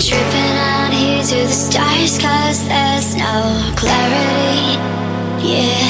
Tripping out here to the stars cause there's no clarity, yeah.